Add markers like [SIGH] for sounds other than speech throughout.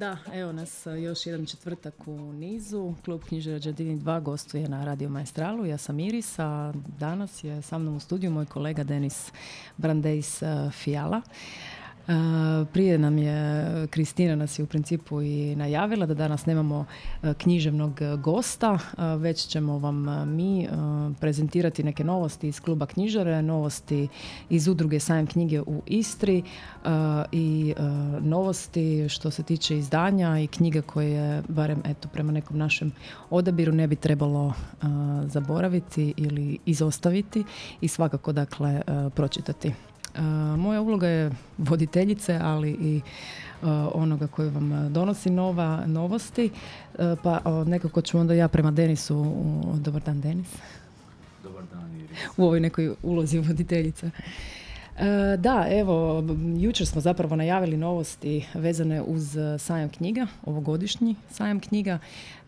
Da, evo nas e, još jedan četvrtak u nizu. Klub knjižara Đardini 2 gostuje na Radio Maestralu. Ja sam Iris, a danas je sa mnom u studiju moj kolega Denis Brandejs e, Fijala. Prije nam je, Kristina nas je u principu i najavila da danas nemamo književnog gosta, već ćemo vam mi prezentirati neke novosti iz kluba knjižare, novosti iz udruge Sajam knjige u Istri i novosti što se tiče izdanja i knjige koje, barem eto, prema nekom našem odabiru ne bi trebalo zaboraviti ili izostaviti i svakako dakle pročitati. Moja uloga je voditeljice, ali i onoga koji vam donosi nova novosti. Pa nekako ću onda ja prema Denisu, dobar dan Denis. Dobar dan Iris. U ovoj nekoj ulozi voditeljice. E, da, evo, jučer smo zapravo najavili novosti vezane uz sajam knjiga, ovogodišnji sajam knjiga,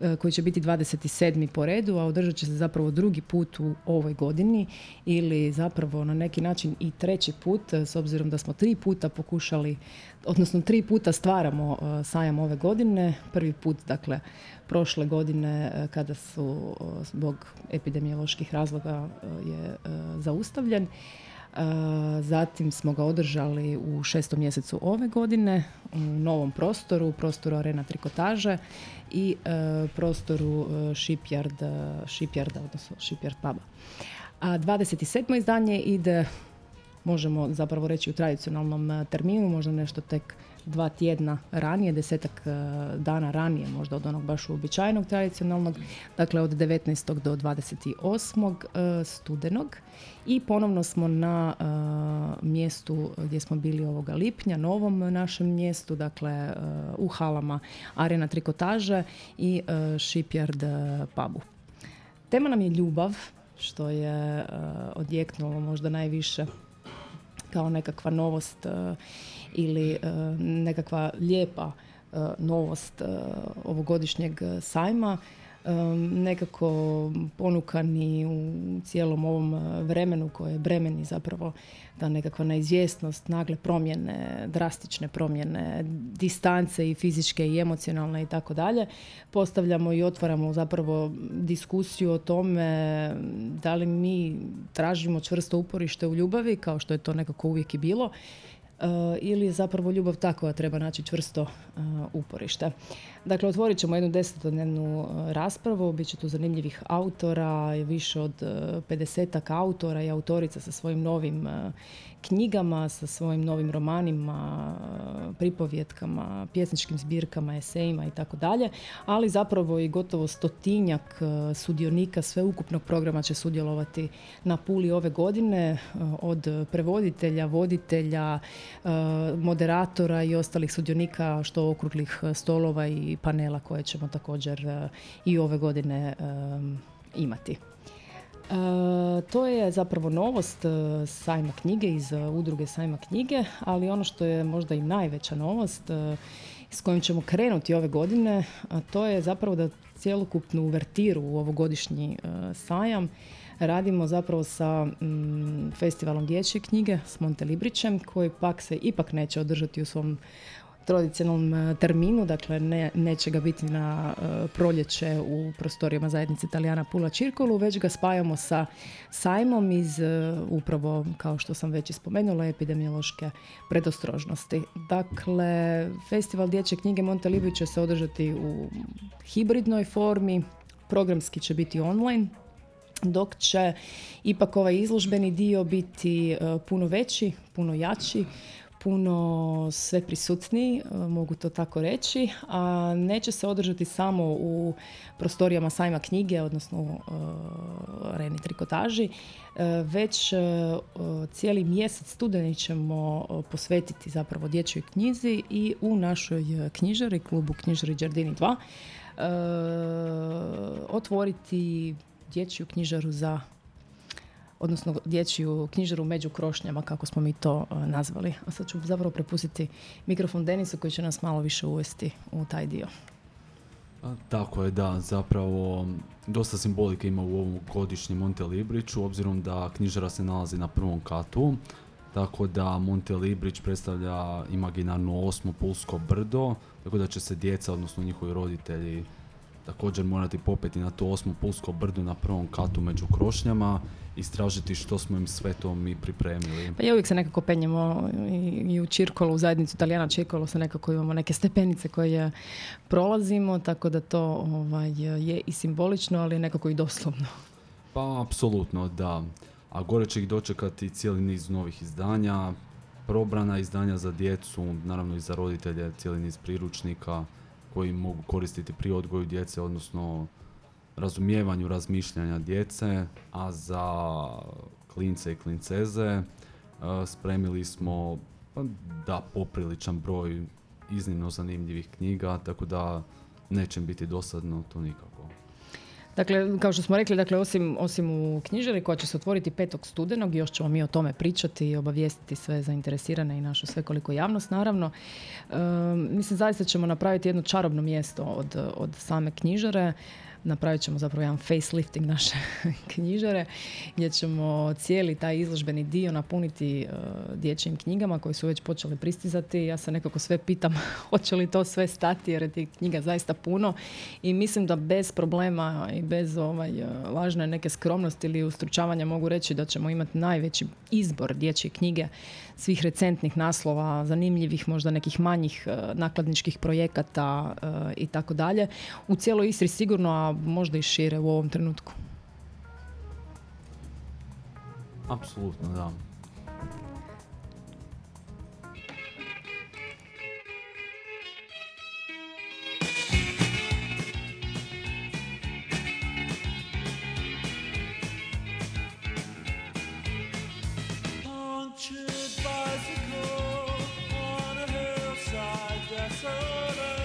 e, koji će biti 27. po redu, a održat će se zapravo drugi put u ovoj godini ili zapravo na neki način i treći put, s obzirom da smo tri puta pokušali, odnosno tri puta stvaramo e, sajam ove godine. Prvi put, dakle, prošle godine kada su zbog epidemioloških razloga je zaustavljen. Zatim smo ga održali u šestom mjesecu ove godine u novom prostoru, prostoru Arena Trikotaže i e, prostoru e, Shipyard, Shipyarda, odnosno Shipyard puba. A 27. izdanje ide, možemo zapravo reći u tradicionalnom e, terminu, možda nešto tek dva tjedna ranije, desetak dana ranije, možda od onog baš uobičajenog tradicionalnog, dakle od 19. do 28. studenog i ponovno smo na uh, mjestu gdje smo bili ovoga lipnja, novom našem mjestu, dakle u halama Arena Trikotaže i Shipyard pubu. Tema nam je ljubav, što je odjeknulo možda najviše kao nekakva novost ili nekakva lijepa novost ovogodišnjeg sajma nekako ponukani u cijelom ovom e, vremenu koje je bremeni zapravo ta nekakva neizvjesnost, nagle promjene, drastične promjene, distance i fizičke i emocionalne i tako dalje. Postavljamo i otvaramo zapravo diskusiju o tome da li mi tražimo čvrsto uporište u ljubavi kao što je to nekako uvijek i bilo ili je zapravo ljubav takva treba naći čvrsto uh, uporište. Dakle, otvorit ćemo jednu desetodnevnu uh, raspravu, bit će tu zanimljivih autora, više od 50 autora i autorica sa svojim novim knjigama, sa svojim novim romanima, pripovjetkama, pjesničkim zbirkama, esejima i tako dalje, ali zapravo i gotovo stotinjak sudionika sveukupnog programa će sudjelovati na Puli ove godine, od prevoditelja, voditelja, Eh, moderatora i ostalih sudionika što okruglih eh, stolova i panela koje ćemo također eh, i ove godine imati. To je zapravo novost sajma knjige iz udruge sajma knjige, ali ono što je možda i najveća novost s kojim ćemo krenuti ove godine, a to je zapravo da cjelokupnu uvertiru u ovogodišnji sajam radimo zapravo sa mm, festivalom dječje knjige s Montelibrićem koji pak se ipak neće održati u svom tradicionalnom e, terminu, dakle ne, neće ga biti na uh, proljeće u prostorijama zajednice Italijana Pula Čirkolu, već ga spajamo sa sajmom iz e, upravo, kao što sam već ispomenula, epidemiološke predostrožnosti. Dakle, festival dječje knjige Montelibrić će se održati u hibridnoj formi, programski će biti online, dok će ipak ovaj izložbeni dio biti e, puno veći, puno jači, puno sve prisutniji, e, mogu to tako reći, a neće se održati samo u prostorijama sajma knjige, odnosno u Reni trikotaži, već cijeli mjesec studeni ćemo posvetiti zapravo dječjoj knjizi i u našoj knjižari, klubu Knjižari Đardini 2, otvoriti dječju knjižaru za odnosno dječju knjižaru među krošnjama, kako smo mi to uh, nazvali. A sad ću zapravo prepustiti mikrofon Denisu koji će nas malo više uvesti u taj dio. tako je, da, zapravo dosta simbolike ima u ovom godišnjem Monte Libriću, obzirom da knjižara se nalazi na prvom katu, tako da Monte Librić predstavlja imaginarno osmo pulsko brdo, tako da će se djeca, odnosno njihovi roditelji, također morati popeti na to osmo pulsko brdo na prvom katu među krošnjama istražiti što smo im sve to mi pripremili. Pa ja uvijek se nekako penjemo i, u Čirkolu, u zajednicu Italijana Čirkolu se nekako imamo neke stepenice koje prolazimo, tako da to ovaj, je i simbolično, ali nekako i doslovno. Pa, apsolutno, da. A gore će ih dočekati cijeli niz novih izdanja, probrana izdanja za djecu, naravno i za roditelje, cijeli niz priručnika koji mogu koristiti pri odgoju djece, odnosno razumijevanju razmišljanja djece, a za klince i klinceze e, spremili smo pa, da popriličan broj iznimno zanimljivih knjiga, tako da neće biti dosadno to nikako. Dakle, kao što smo rekli, dakle, osim, osim u knjižari koja će se otvoriti 5. studenog, još ćemo mi o tome pričati i obavijestiti sve zainteresirane i našu svekoliko javnost, naravno. E, mislim, zaista ćemo napraviti jedno čarobno mjesto od, od same knjižare napravit ćemo zapravo jedan facelifting naše [LAUGHS] knjižare gdje ćemo cijeli taj izložbeni dio napuniti uh, dječjim knjigama koji su već počeli pristizati. Ja se nekako sve pitam [LAUGHS] hoće li to sve stati jer je tih knjiga zaista puno i mislim da bez problema i bez ovaj, uh, lažne neke skromnosti ili ustručavanja mogu reći da ćemo imati najveći izbor dječje knjige svih recentnih naslova, zanimljivih možda nekih manjih uh, nakladničkih projekata i tako dalje. U cijeloj Istri sigurno, a možda i šire u ovom trenutku. Apsolutno, da. sola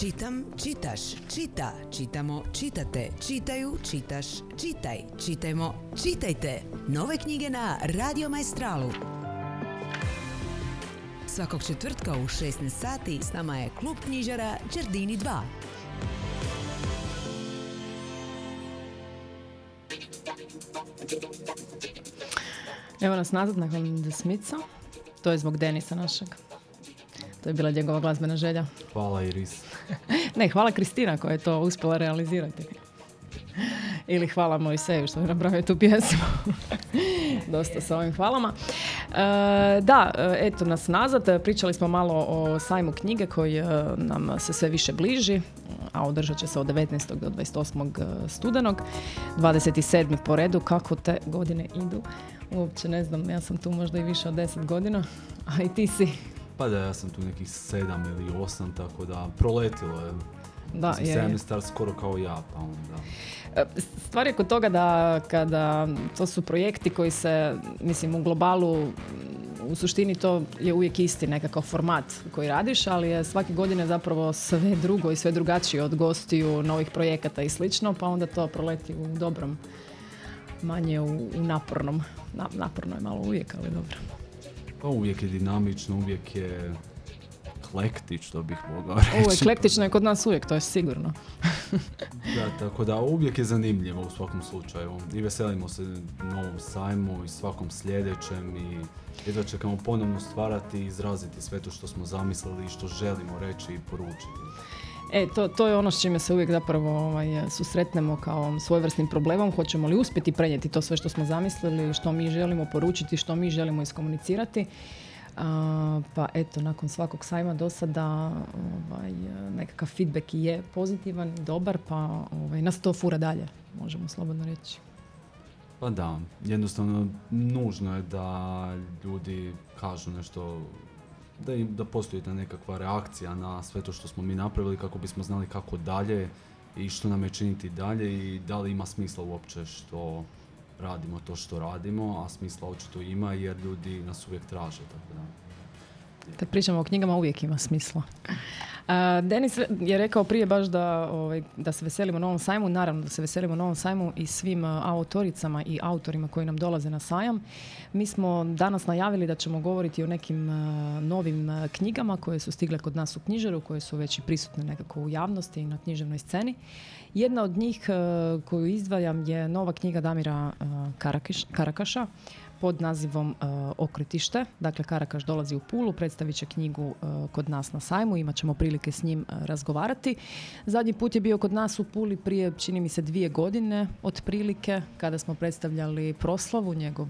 Čitam, čitaš, čita, čitamo, čitate, čitaju, čitaš, čitaj, čitajmo, čitajte. Nove knjige na Radio Majstralu. Svakog četvrtka u 16 sati s nama je klub knjižara Đardini 2. Evo nas nazad nakon The Smitha. To je zbog Denisa našeg. To je bila njegova glazbena želja. Hvala Iris. Ne, hvala Kristina koja je to uspjela realizirati. Ili hvala Mojseju što je napravio tu pjesmu. [LAUGHS] Dosta sa ovim hvalama. E, da, e, eto nas nazad. Pričali smo malo o sajmu knjige koji e, nam se sve više bliži, a održat će se od 19. do 28. studenog. 27. po redu. Kako te godine idu? Uopće ne znam, ja sam tu možda i više od 10 godina, a i ti si pa da, ja sam tu nekih sedam ili osam, tako da proletilo je. Da, je. Sam je star skoro kao ja, pa onda... E, stvar je kod toga da kada to su projekti koji se, mislim, u globalu u suštini to je uvijek isti nekakav format koji radiš, ali je svake godine zapravo sve drugo i sve drugačije od gostiju, novih projekata i slično, pa onda to proleti u dobrom, manje u, u napornom. Na, naporno je malo uvijek, ali dobro. Pa uvijek je dinamično, uvijek je eklektično bih mogao reći. Ovo eklektično je kod nas uvijek, to je sigurno. [LAUGHS] da, tako da uvijek je zanimljivo u svakom slučaju. I veselimo se novom sajmu i svakom sljedećem i jedva čekamo ponovno stvarati i izraziti sve to što smo zamislili i što želimo reći i poručiti. E, to, to je ono s čime se uvijek zapravo ovaj, susretnemo kao svojevrsnim problemom. Hoćemo li uspjeti prenijeti to sve što smo zamislili, što mi želimo poručiti, što mi želimo iskomunicirati. pa eto, nakon svakog sajma do sada ovaj, nekakav feedback je pozitivan, dobar, pa ovaj, nas to fura dalje, možemo slobodno reći. Pa da, jednostavno nužno je da ljudi kažu nešto da, im, da postoji ta nekakva reakcija na sve to što smo mi napravili kako bismo znali kako dalje i što nam je činiti dalje i da li ima smisla uopće što radimo to što radimo, a smisla očito ima jer ljudi nas uvijek traže. Tako da. Kad pričamo o knjigama uvijek ima smisla. Denis je rekao prije baš da, ovaj, da se veselimo novom sajmu. Naravno da se veselimo novom sajmu i svim autoricama i autorima koji nam dolaze na sajam. Mi smo danas najavili da ćemo govoriti o nekim novim knjigama koje su stigle kod nas u knjižaru, koje su već i prisutne nekako u javnosti i na književnoj sceni. Jedna od njih koju izdvajam je nova knjiga Damira Karakaša pod nazivom uh, Okretište. Dakle, Karakaš dolazi u Pulu, predstavit će knjigu uh, kod nas na sajmu, imat ćemo prilike s njim uh, razgovarati. Zadnji put je bio kod nas u Puli prije, čini mi se, dvije godine otprilike, kada smo predstavljali proslavu, njegov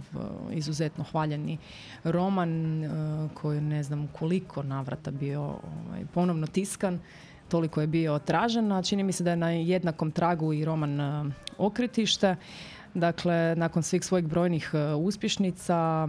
izuzetno hvaljeni roman koji ne znam koliko navrata bio ovaj, ponovno tiskan toliko je bio tražen, a čini mi se da je na jednakom tragu i roman Okretište. Dakle, nakon svih svojih brojnih e, uspješnica,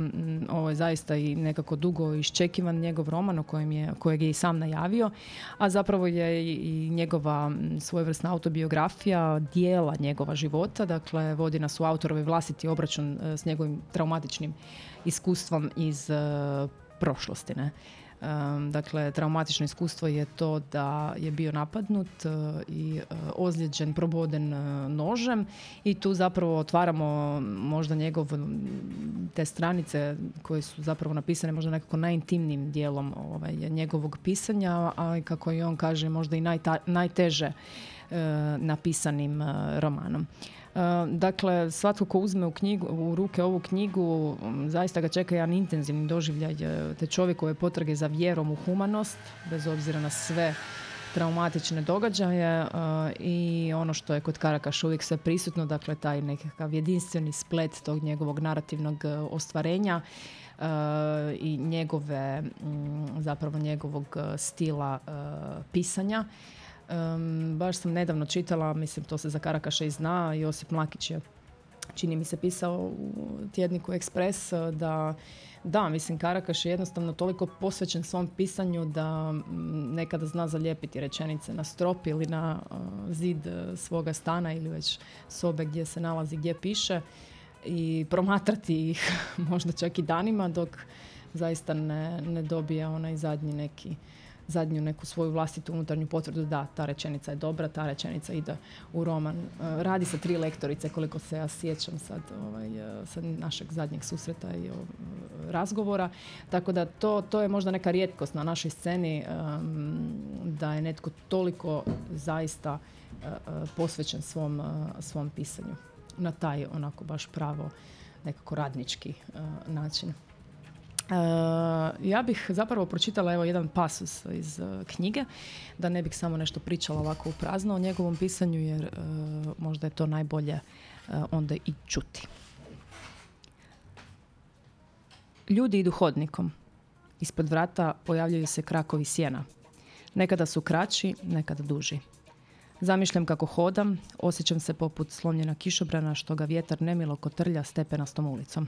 ovo je zaista i nekako dugo iščekivan njegov roman o kojem je, kojeg je i sam najavio, a zapravo je i njegova svojevrsna autobiografija dijela njegova života, dakle vodi nas u autorovi vlastiti obračun e, s njegovim traumatičnim iskustvom iz e, prošlosti. Ne? Dakle, traumatično iskustvo je to da je bio napadnut e, i e, ozlijeđen, proboden e, nožem i tu zapravo otvaramo možda njegov, te stranice koje su zapravo napisane možda nekako najintimnijim dijelom ovaj, njegovog pisanja, a kako i on kaže možda i najteže napisanim romanom. Dakle, svatko ko uzme u, knjigu, u ruke ovu knjigu, zaista ga čeka jedan intenzivni doživljaj e, te čovjekove potrage za vjerom u humanost, bez obzira na sve traumatične događaje e, i ono što je kod Karakaša uvijek sve prisutno, dakle taj nekakav jedinstveni splet tog njegovog narativnog e, ostvarenja i njegove, zapravo njegovog stila pisanja. Um, baš sam nedavno čitala, mislim to se za Karakaša i zna, Josip Mlakić je čini mi se pisao u tjedniku Ekspres da da, mislim Karakaš je jednostavno toliko posvećen svom pisanju da nekada zna zalijepiti rečenice na strop ili na zid e, svoga stana ili već sobe gdje se nalazi, gdje piše i promatrati ih [LAUGHS] možda čak i danima dok zaista ne, ne dobije onaj zadnji neki zadnju neku svoju vlastitu unutarnju potvrdu da ta rečenica je dobra, ta rečenica ide u roman. E, radi sa tri lektorice koliko se ja sjećam sad ovaj, e, sad našeg zadnjeg susreta i razgovora. Tako da to, to je možda neka rijetkost na našoj sceni da je netko toliko zaista posvećen svom, svom pisanju na taj onako baš pravo nekako radnički način. Ja bih zapravo pročitala evo jedan pasus iz uh, knjige, da ne bih samo nešto pričala ovako u prazno o njegovom pisanju, jer uh, možda je to najbolje onda i čuti. Ljudi idu hodnikom. Ispod vrata pojavljuju se krakovi sjena. Nekada su kraći, nekada duži. Zamišljam kako hodam, osjećam se poput slomljena kišobrana što ga vjetar nemilo kotrlja stepenastom ulicom.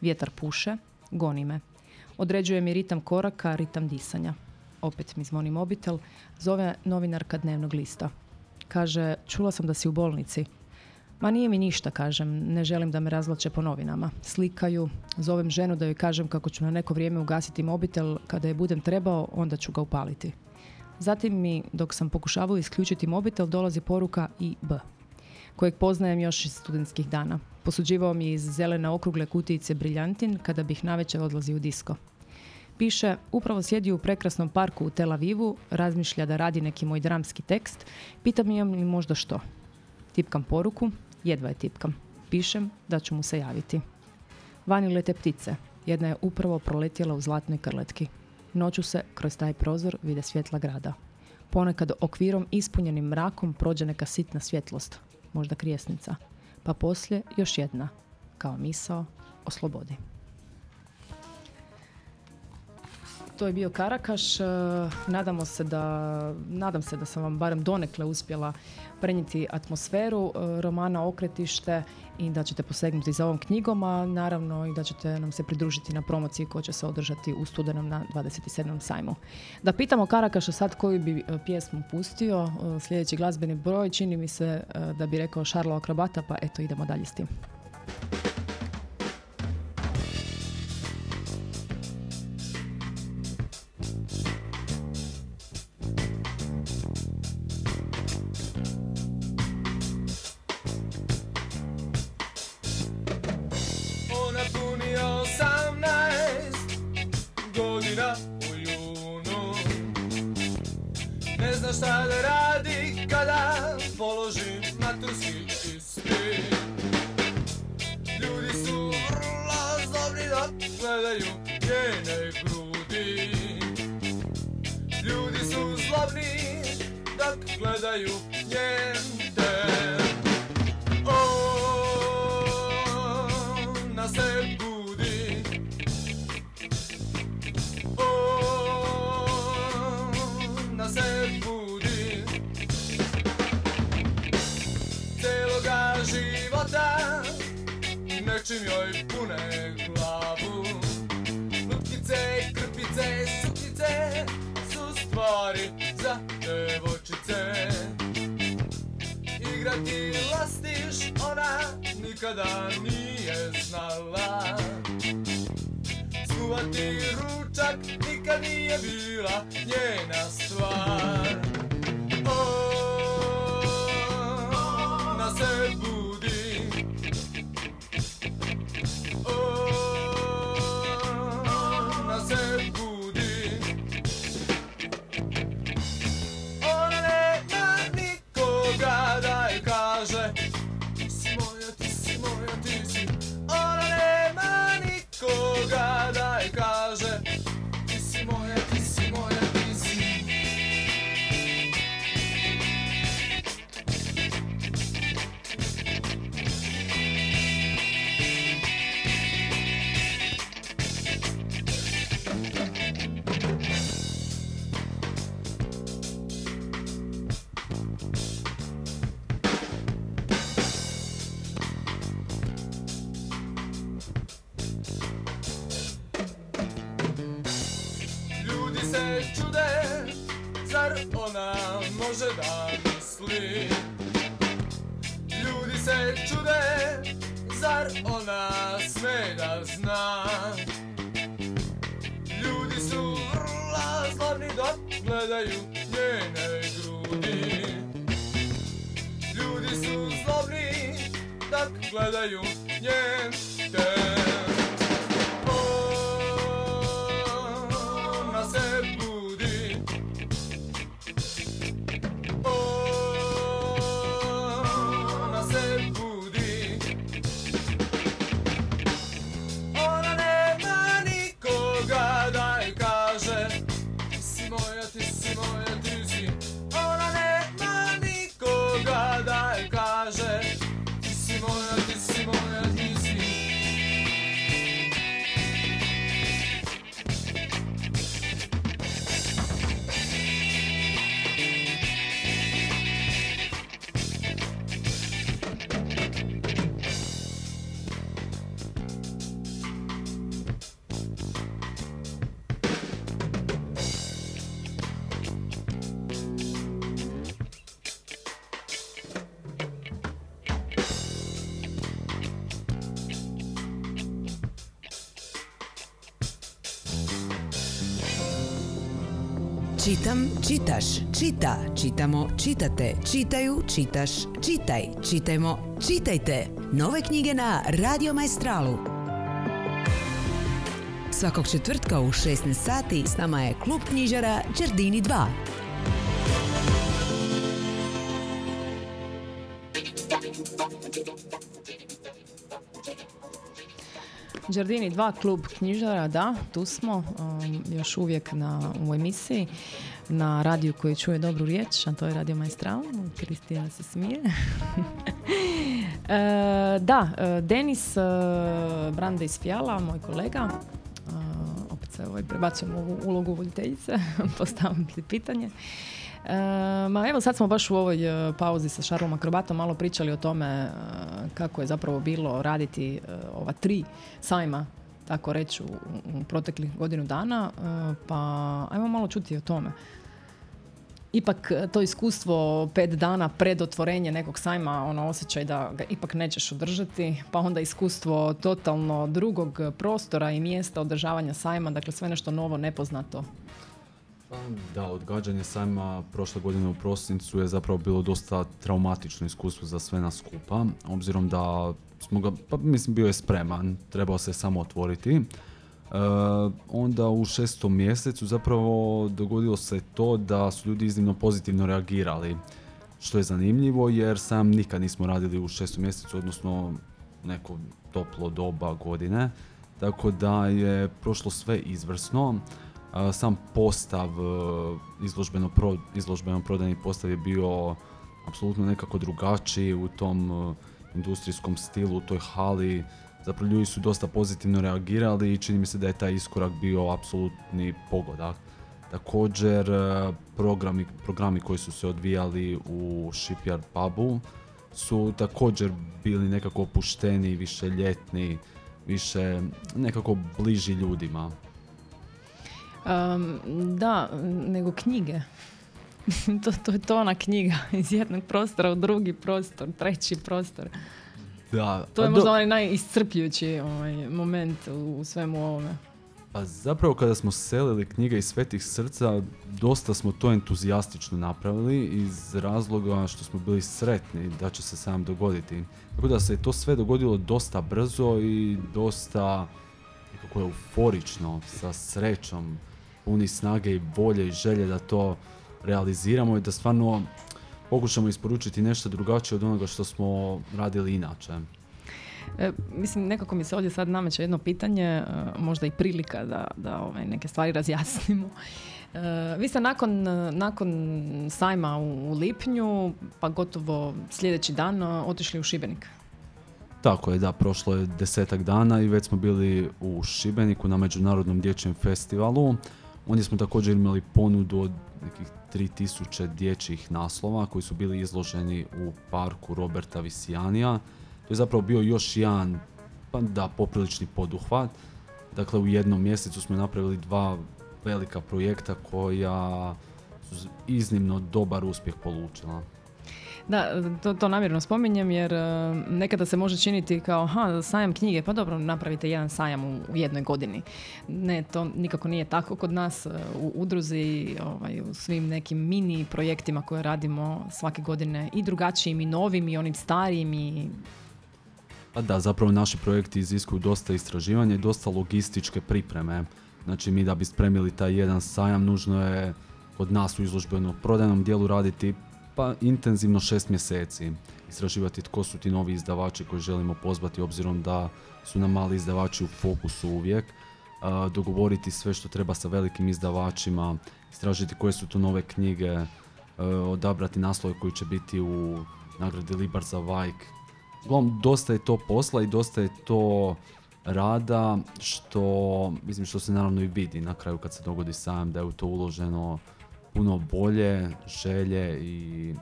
Vjetar puše, Goni me. Određuje mi ritam koraka, ritam disanja. Opet mi zvoni mobitel, zove novinarka dnevnog lista. Kaže, čula sam da si u bolnici. Ma nije mi ništa, kažem, ne želim da me razlače po novinama. Slikaju, zovem ženu da joj kažem kako ću na neko vrijeme ugasiti mobitel, kada je budem trebao, onda ću ga upaliti. Zatim mi, dok sam pokušavao isključiti mobitel, dolazi poruka i B kojeg poznajem još iz studentskih dana. Posuđivao mi iz zelene okrugle kutijice briljantin kada bih navečer odlazio u disko. Piše, upravo sjedi u prekrasnom parku u Tel Avivu, razmišlja da radi neki moj dramski tekst, pita mi imam li možda što. Tipkam poruku, jedva je tipkam. Pišem da ću mu se javiti. Vani lete ptice, jedna je upravo proletjela u zlatnoj krletki. Noću se kroz taj prozor vide svjetla grada. Ponekad okvirom ispunjenim mrakom prođe neka sitna svjetlost, možda krijesnica, pa poslije još jedna, kao misao o slobodi. To je bio Karakaš. E, nadamo se da, nadam se da sam vam barem donekle uspjela prenijeti atmosferu e, romana Okretište i da ćete posegnuti za ovom knjigom, a naravno i da ćete nam se pridružiti na promociji koja će se održati u studenom na 27. sajmu. Da pitamo Karakaša sad koju bi e, pjesmu pustio, sljedeći glazbeni broj, čini mi se da bi rekao Šarlo Akrobata, pa eto idemo dalje s tim. znaju niente Ona se budi. Ona se budi. Celoga života Nečim joj nikada nije znala. Skuvati ručak nikad nije bila njena stvar. Čitam, čitaš, čita, čitamo, čitate, čitaju, čitaš, čitaj, čitajmo, čitajte. Nove knjige na Radio Majstralu. Svakog četvrtka u 16 sati s nama je klub knjižara Đerdini 2. Đardini 2, klub knjižara, da, tu smo, um, još uvijek na, u emisiji, na radiju koji čuje dobru riječ, a to je Radio Maestral, Kristina se smije. [LAUGHS] E, da, e, Denis e, Brande iz Fjala, moj kolega, opet se ovaj, prebacujem u ulogu voditeljice, [LAUGHS] postavim ti pitanje. E, ma evo sad smo baš u ovoj pauzi sa Šarlom Akrobatom malo pričali o tome kako je zapravo bilo raditi ova tri sajma tako reći u, proteklih godinu dana, pa ajmo malo čuti o tome. Ipak e, to iskustvo pet dana pred otvorenje nekog sajma, ono osjećaj da ga ipak nećeš održati, pa onda iskustvo totalno drugog prostora i mjesta održavanja sajma, dakle sve nešto novo, nepoznato. Pa Da, odgađanje sajma prošle godine u prosincu je zapravo bilo dosta traumatično iskustvo za sve nas skupa, obzirom da smo ga, pa mislim bio je spreman, trebao se samo otvoriti. E, onda u šestom mjesecu zapravo dogodilo se to da su ljudi iznimno pozitivno reagirali, što je zanimljivo jer sam nikad nismo radili u šestom mjesecu, odnosno neko toplo doba godine, tako da je prošlo sve izvrsno. A, sam postav, e, izložbeno, pro, izložbeno prodajni postav je bio apsolutno nekako drugačiji u tom industrijskom stilu, u toj hali. Zapravo ljudi su dosta pozitivno reagirali i čini mi se da je taj iskorak bio apsolutni pogodak. Također, e, programi, programi koji su se odvijali u Shipyard pubu su također bili nekako opušteni, više ljetni, više nekako bliži ljudima. Um, da, nego knjige. [LAUGHS] to, to je to ona knjiga iz jednog prostora u drugi prostor, treći prostor. Da, To je pa možda do- onaj najiscrpljujući ovaj, moment u, u svemu ovome. Pa zapravo kada smo selili knjige iz Svetih srca, dosta smo to entuzijastično napravili iz razloga što smo bili sretni da će se sam dogoditi. Tako da se to sve dogodilo dosta brzo i dosta nekako euforično, sa srećom, puni snage i volje i želje da to realiziramo i da stvarno pokušamo isporučiti nešto drugačije od onoga što smo radili inače. E, mislim, nekako mi se ovdje sad nameće jedno pitanje, e, možda i prilika da, da ovaj, neke stvari razjasnimo. E, vi ste nakon, nakon sajma u, u lipnju, pa gotovo sljedeći dan, e, otišli u Šibenik. Tako je, da, prošlo je desetak dana i već smo bili u Šibeniku na Međunarodnom dječjem festivalu. Ondje smo također imali ponudu od nekih 3000 dječjih naslova koji su bili izloženi u parku Roberta Visijanija. To je zapravo bio još jedan, pa da, poprilični poduhvat. Dakle, u jednom mjesecu smo napravili dva velika projekta koja su iznimno dobar uspjeh polučila. Da, to, to namjerno spominjem jer e, nekada se može činiti kao aha, sajam knjige, pa dobro, napravite jedan sajam u, jednoj godini. Ne, to nikako nije tako kod nas e, u udruzi, ovaj, u svim nekim mini projektima koje radimo svake godine i drugačijim i novim i onim starijim i Pa da, zapravo naši projekti iziskuju dosta istraživanja i dosta logističke pripreme. Znači mi da bi spremili taj jedan sajam nužno je kod nas u izložbenom prodajnom dijelu raditi pa intenzivno šest mjeseci. Istraživati tko su ti novi izdavači koji želimo pozvati obzirom da su nam mali izdavači u fokusu uvijek. Dogovoriti sve što treba sa velikim izdavačima, istražiti koje su to nove knjige, e, odabrati naslove koji će biti u nagradi Libar za Vajk, Uglavnom, dosta je to posla i dosta je to rada što, mislim što se naravno i vidi na kraju kad se dogodi sajam da je u to uloženo puno bolje, želje i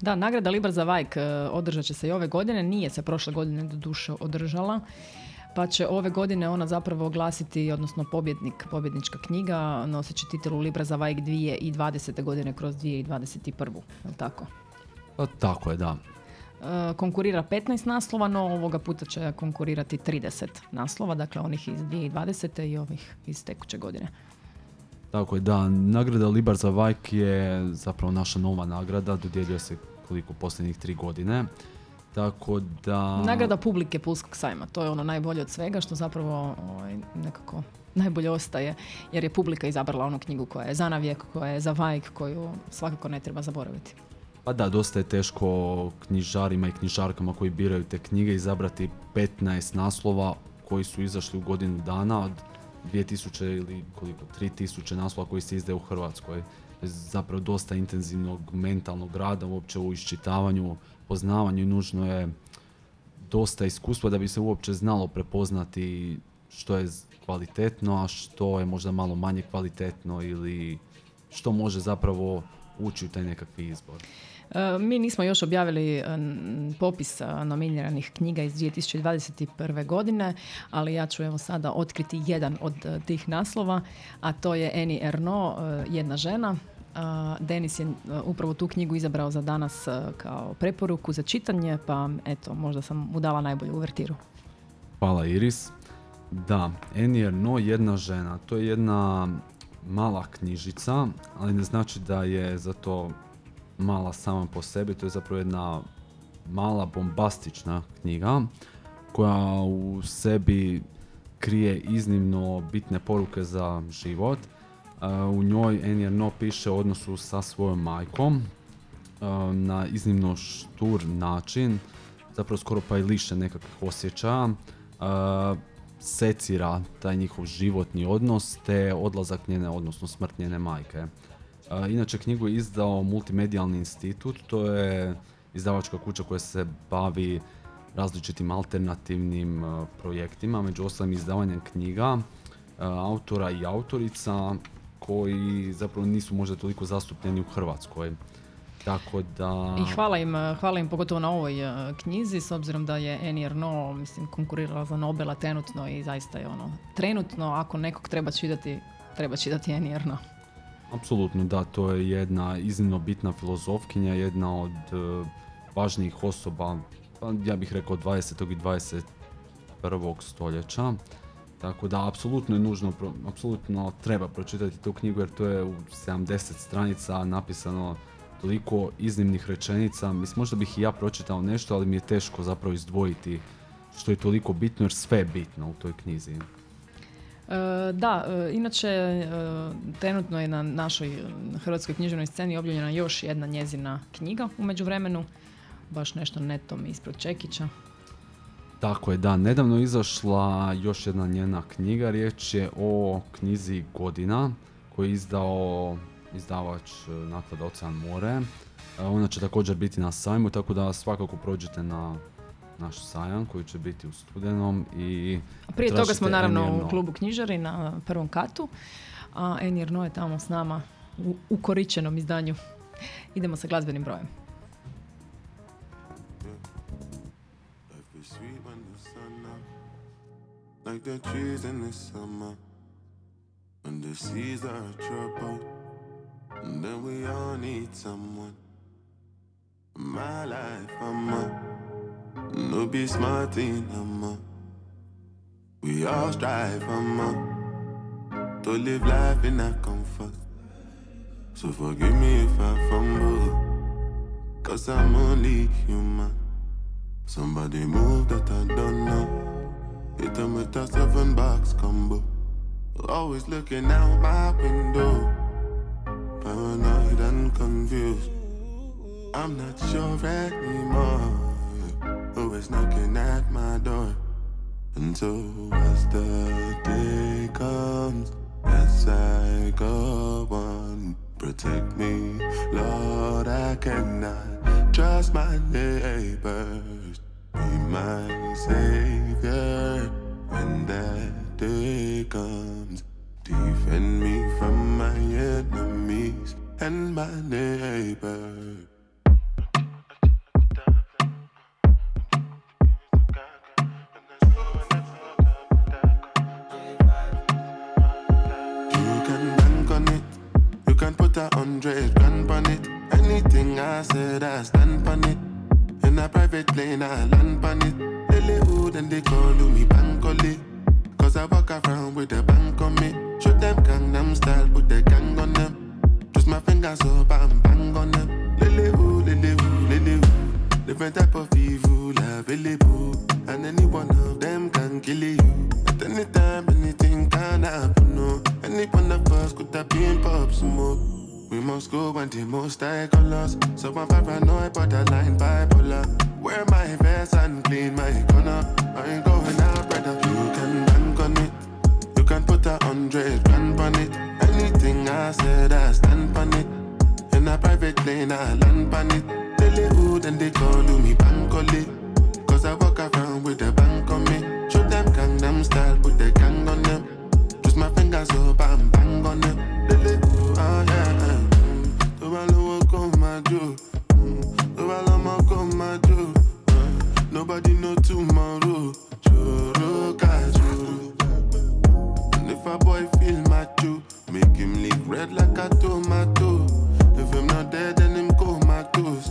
Da, nagrada Libar za Vajk e, održat će se i ove godine, nije se prošle godine do duše održala, pa će ove godine ona zapravo oglasiti, odnosno pobjednik, pobjednička knjiga, nosit će titulu Libra za Vajk 2020. godine kroz 2021. Je li tako? pa, tako je da. E, konkurira 15 naslova, no ovoga puta će konkurirati 30 naslova, dakle onih iz 2020. i ovih iz tekuće godine. Tako je da, nagrada Libar za Vajk je zapravo naša nova nagrada, dodjeljuje se koliko posljednjih tri godine. Tako da... Nagrada publike Pulskog sajma, to je ono najbolje od svega što zapravo ovaj, nekako najbolje ostaje jer je publika izabrala onu knjigu koja je za navijek, koja je za vajk, koju svakako ne treba zaboraviti. Pa da, dosta je teško knjižarima i knjižarkama koji biraju te knjige izabrati 15 naslova koji su izašli u godinu dana od 2000 ili koliko, 3000 naslova koji se izdaje u Hrvatskoj. Zapravo dosta intenzivnog mentalnog rada uopće u iščitavanju, poznavanju i nužno je dosta iskustva da bi se uopće znalo prepoznati što je kvalitetno, a što je možda malo manje kvalitetno ili što može zapravo ući u taj nekakvi izbor. E, Mi nismo još objavili e, popis e, nominiranih knjiga iz 2021. godine, ali ja ću evo sada otkriti jedan od tih naslova, a to je Eni Erno, jedna žena. Denis je upravo tu knjigu izabrao za danas kao preporuku za čitanje, pa eto, možda sam mu dala najbolju uvertiru. Hvala Iris. Da, Eni no jedna žena. To je jedna mala knjižica, ali ne znači da je zato mala sama po sebi. To je zapravo jedna mala bombastična knjiga koja u sebi krije iznimno bitne poruke za život. E, U njoj Eni no piše o odnosu sa svojom majkom e, na iznimno štur način, zapravo skoro pa i liše nekakvih osjećaja. Uh, secira taj njihov životni odnos te odlazak njene, odnosno smrt njene majke. Inače knjigu je izdao Multimedijalni institut, to je izdavačka kuća koja se bavi različitim alternativnim projektima, među ostalim izdavanjem knjiga, autora i autorica koji zapravo nisu možda toliko zastupljeni u Hrvatskoj. Tako da... I hvala im, hvala im pogotovo na ovoj knjizi, s obzirom da je Annie Ernaux, mislim, konkurirala za Nobela trenutno i zaista je ono, trenutno ako nekog treba čitati, treba čitati Annie Ernaux. Apsolutno da, to je jedna iznimno bitna filozofkinja, jedna od e, važnijih osoba, pa ja bih rekao 20. i 21. stoljeća. Tako da, apsolutno je nužno, apsolutno treba pročitati tu knjigu jer to je u 70 stranica napisano toliko iznimnih rečenica. Mislim, možda bih i ja pročitao nešto, ali mi je teško zapravo izdvojiti što je toliko bitno jer sve je bitno u toj knjizi. E, da, e, inače e, trenutno je na našoj hrvatskoj književnoj sceni objavljena još jedna njezina knjiga u međuvremenu, baš nešto netom ispred Čekića. Tako je, da. Nedavno izašla još jedna njena knjiga. Riječ je o knjizi Godina koju je izdao izdavač naklada Ocean More. Ona će također biti na sajmu, tako da svakako prođete na naš sajam koji će biti u studenom i Prije toga smo naravno u klubu knjižari na prvom katu, a Ernaux je tamo s nama u ukoričenom izdanju. Idemo sa glazbenim brojem. Up, like the trees in the summer. When the seas are troubled, and then we all need someone. my life, I'm a no be smart in I'm We all strive, I'm a to live life in a comfort. So forgive me if I fumble, cause I'm only human. Somebody move that I don't know. Hit them with a seven box combo. Always looking out my window. Paranoid and confused. I'm not sure anymore. Who is knocking at my door? So as the day comes, as I go on, protect me, Lord. I cannot trust my neighbors. Be my savior when that day comes. Defend me from my enemies and my neighbors. Plane, I land on it. Lily hood and they call me Bankole. Cause I walk around with a bank on me. Shoot them Gangnam style, put the gang on them. Twist my fingers up and bang on them. Lily hood, lily hood, lily hood. Different type of evil available. And any one of them can kill you. At any time, anything can happen. No. Any one of us could have been pop smoke. We must go when the most I colors. So I'm paranoid, borderline bipolar. Wear my Nobody know tomorrow. Joro ka joro. And if a boy feel macho, make him lick red like a tomato. If him not dead, then him comatose.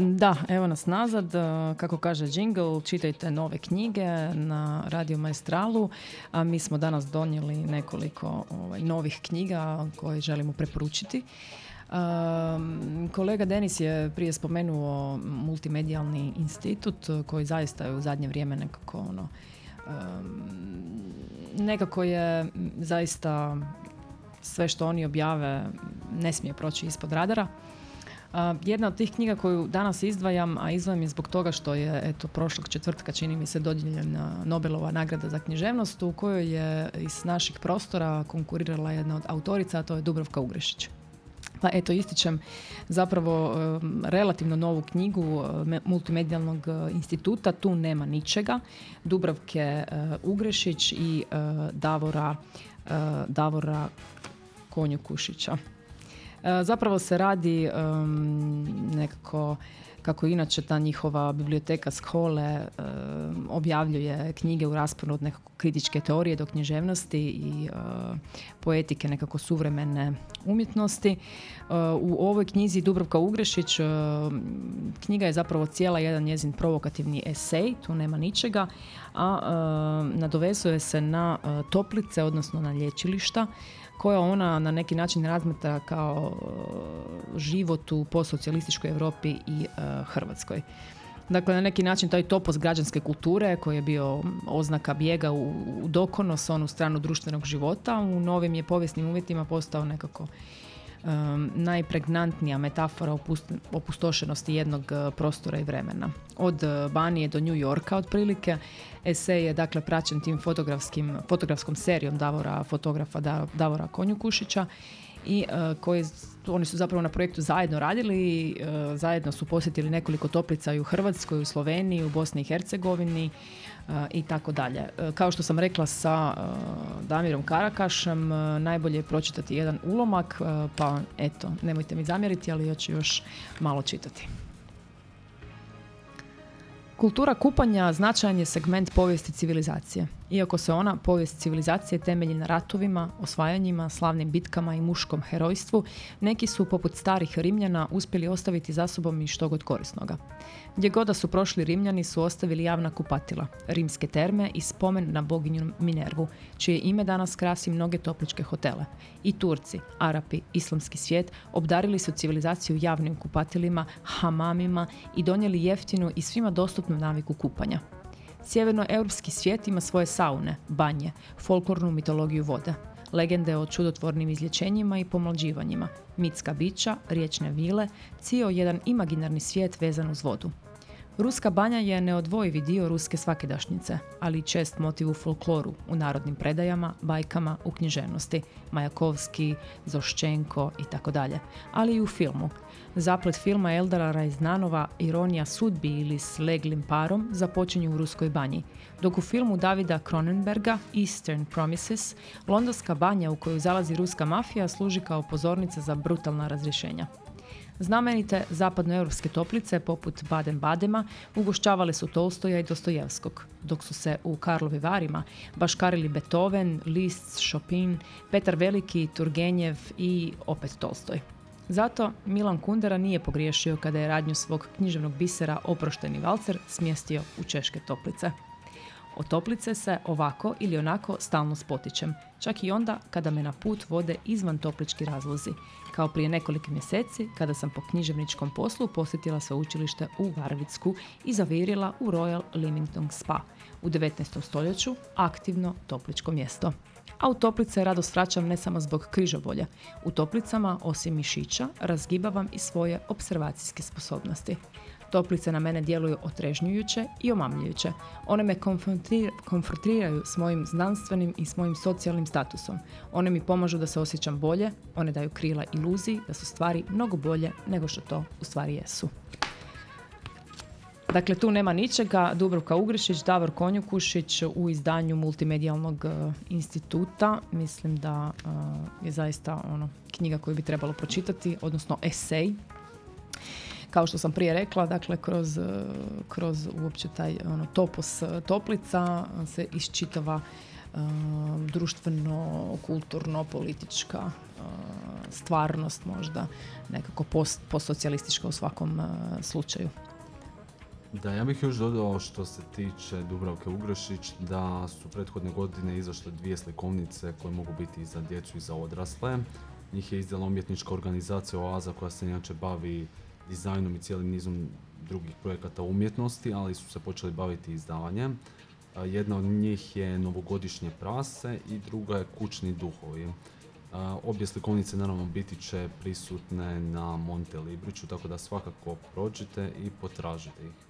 Da, evo nas nazad. E, Kako kaže Jingle, čitajte nove knjige na Radio Maestralu. A mi smo danas donijeli nekoliko ovaj, novih knjiga koje želimo preporučiti. Um, kolega Denis je prije spomenuo multimedijalni institut koji zaista je u zadnje vrijeme nekako ono, nekako je zaista sve što oni objave ne smije proći ispod radara. Jedna od tih knjiga koju danas izdvajam, a izdvajam je zbog toga što je eto, prošlog četvrtka čini mi se dodijeljena Nobelova nagrada za književnost u kojoj je iz naših prostora konkurirala jedna od autorica, a to je Dubrovka Ugrešić. Pa eto, ističem zapravo relativno novu knjigu multimedijalnog e, instituta, tu nema ničega, Dubravke e, Ugrešić i Davora, Davora Konjukušića. Zapravo se radi nekako kako inače ta njihova biblioteka Skole e, objavljuje knjige u rasponu od nekako kritičke teorije do književnosti i e, poetike nekako suvremene umjetnosti. E, u ovoj knjizi Dubrovka Ugrešić knjiga je zapravo cijela jedan njezin provokativni esej, tu nema ničega, a nadovezuje se na toplice, odnosno na lječilišta koja ona na neki način razmeta kao e, život u postsocijalističkoj Europi i e, Hrvatskoj. Dakle, na neki način taj topos građanske kulture koji je bio oznaka bijega u, u dokonos, onu stranu društvenog života, u novim je povijesnim uvjetima postao nekako um, najpregnantnija metafora opustošenosti jednog uh, prostora i vremena. Od uh, Banije do New Yorka otprilike. Esej je dakle praćen tim fotografskim, fotografskom serijom Davora, fotografa Davora Konjukušića i uh, koji oni su zapravo na projektu zajedno radili i zajedno su posjetili nekoliko toplica i u Hrvatskoj, u Sloveniji, u Bosni i Hercegovini, i tako dalje. E, kao što sam rekla sa e, Damirom Karakašem, e, najbolje je pročitati jedan ulomak, pa eto, nemojte mi zamjeriti, ali ja ću još malo čitati. Kultura kupanja značajan je segment povijesti civilizacije. Iako se ona, povijest civilizacije, temelji na ratovima, osvajanjima, slavnim bitkama i muškom herojstvu, neki su, poput starih Rimljana, uspjeli ostaviti za sobom i što god korisnoga. Gdje god da su prošli Rimljani su ostavili javna kupatila, rimske terme i spomen na boginju Minervu, čije ime danas krasi mnoge topličke hotele. I Turci, Arapi, islamski svijet obdarili su civilizaciju javnim kupatilima, hamamima i donijeli jeftinu i svima dostupnu naviku kupanja. Sjevernoeuropski svijet ima svoje saune, banje, folklornu mitologiju vode, legende o čudotvornim izlječenjima i pomlađivanjima, mitska bića, riječne vile, cio jedan imaginarni svijet vezan uz vodu. Ruska banja je neodvojivi dio ruske svakidašnjice, ali i čest motiv u folkloru, u narodnim predajama, bajkama, u književnosti, Majakovski, Zoščenko i ali i u filmu. Zaplet filma Eldara Rajznanova Ironija sudbi ili s leglim parom započinju u ruskoj banji, dok u filmu Davida Cronenberga Eastern Promises londonska banja u koju zalazi ruska mafija služi kao pozornica za brutalna razrješenja. Znamenite zapadnoeuropske toplice poput Baden-Badema ugošćavale su Tolstoja i Dostojevskog, dok su se u Karlovi Varima baškarili Beethoven, Liszt, Chopin, Petar Veliki, Turgenjev i opet Tolstoj. Zato Milan Kundera nije pogriješio kada je radnju svog književnog bisera Oprošteni valcer smjestio u Češke toplice. O toplice se ovako ili onako stalno spotičem, čak i onda kada me na put vode izvan toplički razlozi, kao prije nekoliko mjeseci kada sam po književničkom poslu posjetila sveučilište u Varvicku i zavirila u Royal Limington Spa, u 19. stoljeću aktivno topličko mjesto. A u toplice rado svraćam ne samo zbog križobolja. U toplicama, osim mišića, razgibavam i svoje observacijske sposobnosti. Toplice na mene djeluju otrežnjujuće i omamljujuće. One me konfrontiraju s mojim znanstvenim i s mojim socijalnim statusom. One mi pomažu da se osjećam bolje, one daju krila iluziji da su stvari mnogo bolje nego što to u stvari jesu. Dakle, tu nema ničega. Dubrovka Ugrišić, Davor Konjukušić u izdanju Multimedijalnog e, instituta. Mislim da e, je zaista ono knjiga koju bi trebalo pročitati, odnosno esej kao što sam prije rekla, dakle kroz, e, kroz uopće taj ono, topos toplica se iščitava e, društveno, kulturno, politička stvarnost možda nekako post, postsocijalistička u svakom slučaju. Da, ja bih još dodao što se tiče Dubravke Ugrešić da su prethodne godine izašle dvije slikovnice koje mogu biti i za djecu i za odrasle Njih je izdala umjetnička organizacija Oaza koja se inače bavi dizajnom i cijelim nizom drugih projekata umjetnosti, ali su se počeli baviti izdavanjem. Jedna od njih je novogodišnje prase i druga je kućni duhovi. Obje slikovnice naravno biti će prisutne na Monte Libriću, tako da svakako prođite i potražite ih.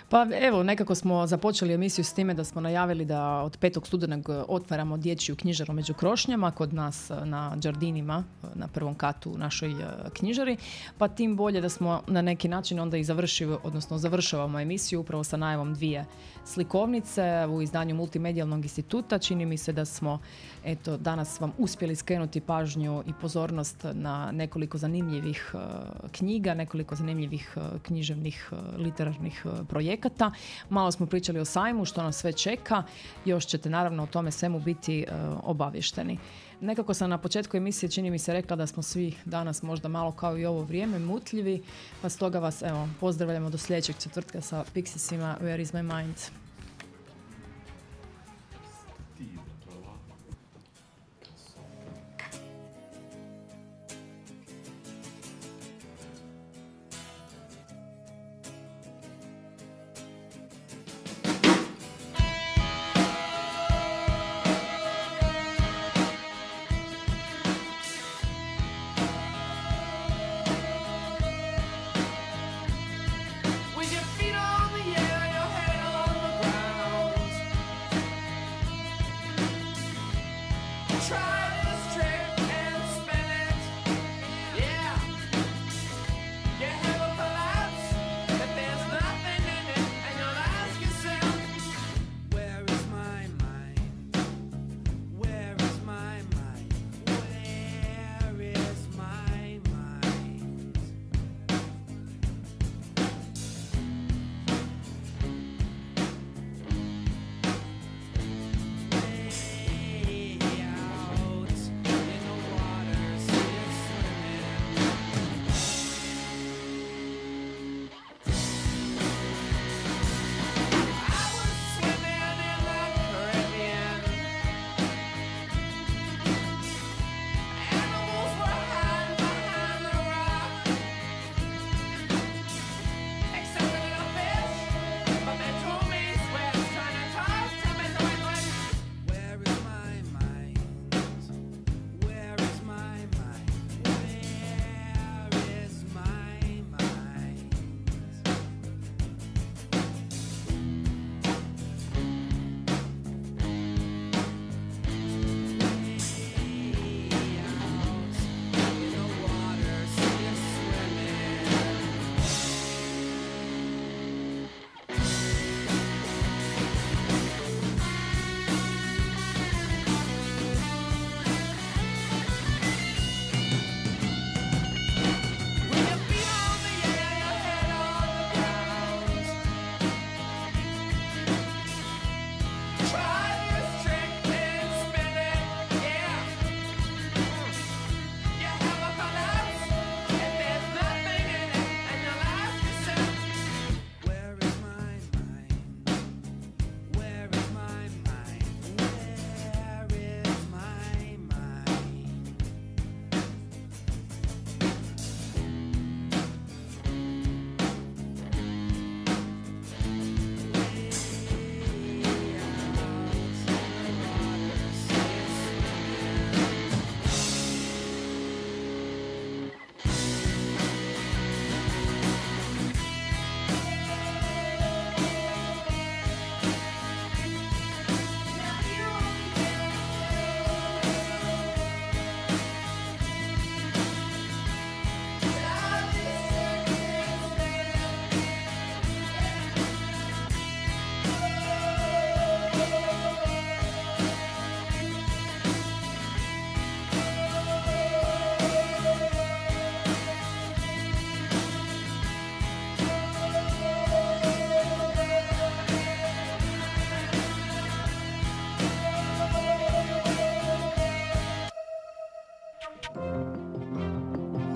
Pa evo, nekako smo započeli emisiju s time da smo najavili da od 5. studenog otvaramo dječju knjižaru među krošnjama kod nas e, na Đardinima, e, na prvom katu u našoj knjižari, pa tim bolje da smo na neki način onda i završili, odnosno završavamo emisiju upravo sa najavom dvije slikovnice u izdanju Multimedijalnog instituta. Čini mi se da smo eto, danas vam uspjeli skrenuti pažnju i pozornost na nekoliko zanimljivih knjiga, nekoliko zanimljivih književnih literarnih e, projekata. Malo smo pričali o sajmu, što nas sve čeka. Još ćete naravno o tome svemu biti e, obavješteni. Nekako sam na početku emisije čini mi se rekla da smo svi danas možda malo kao i ovo vrijeme mutljivi, pa stoga vas evo pozdravljamo do sljedećeg četvrtka sa Pixisima Where is my mind?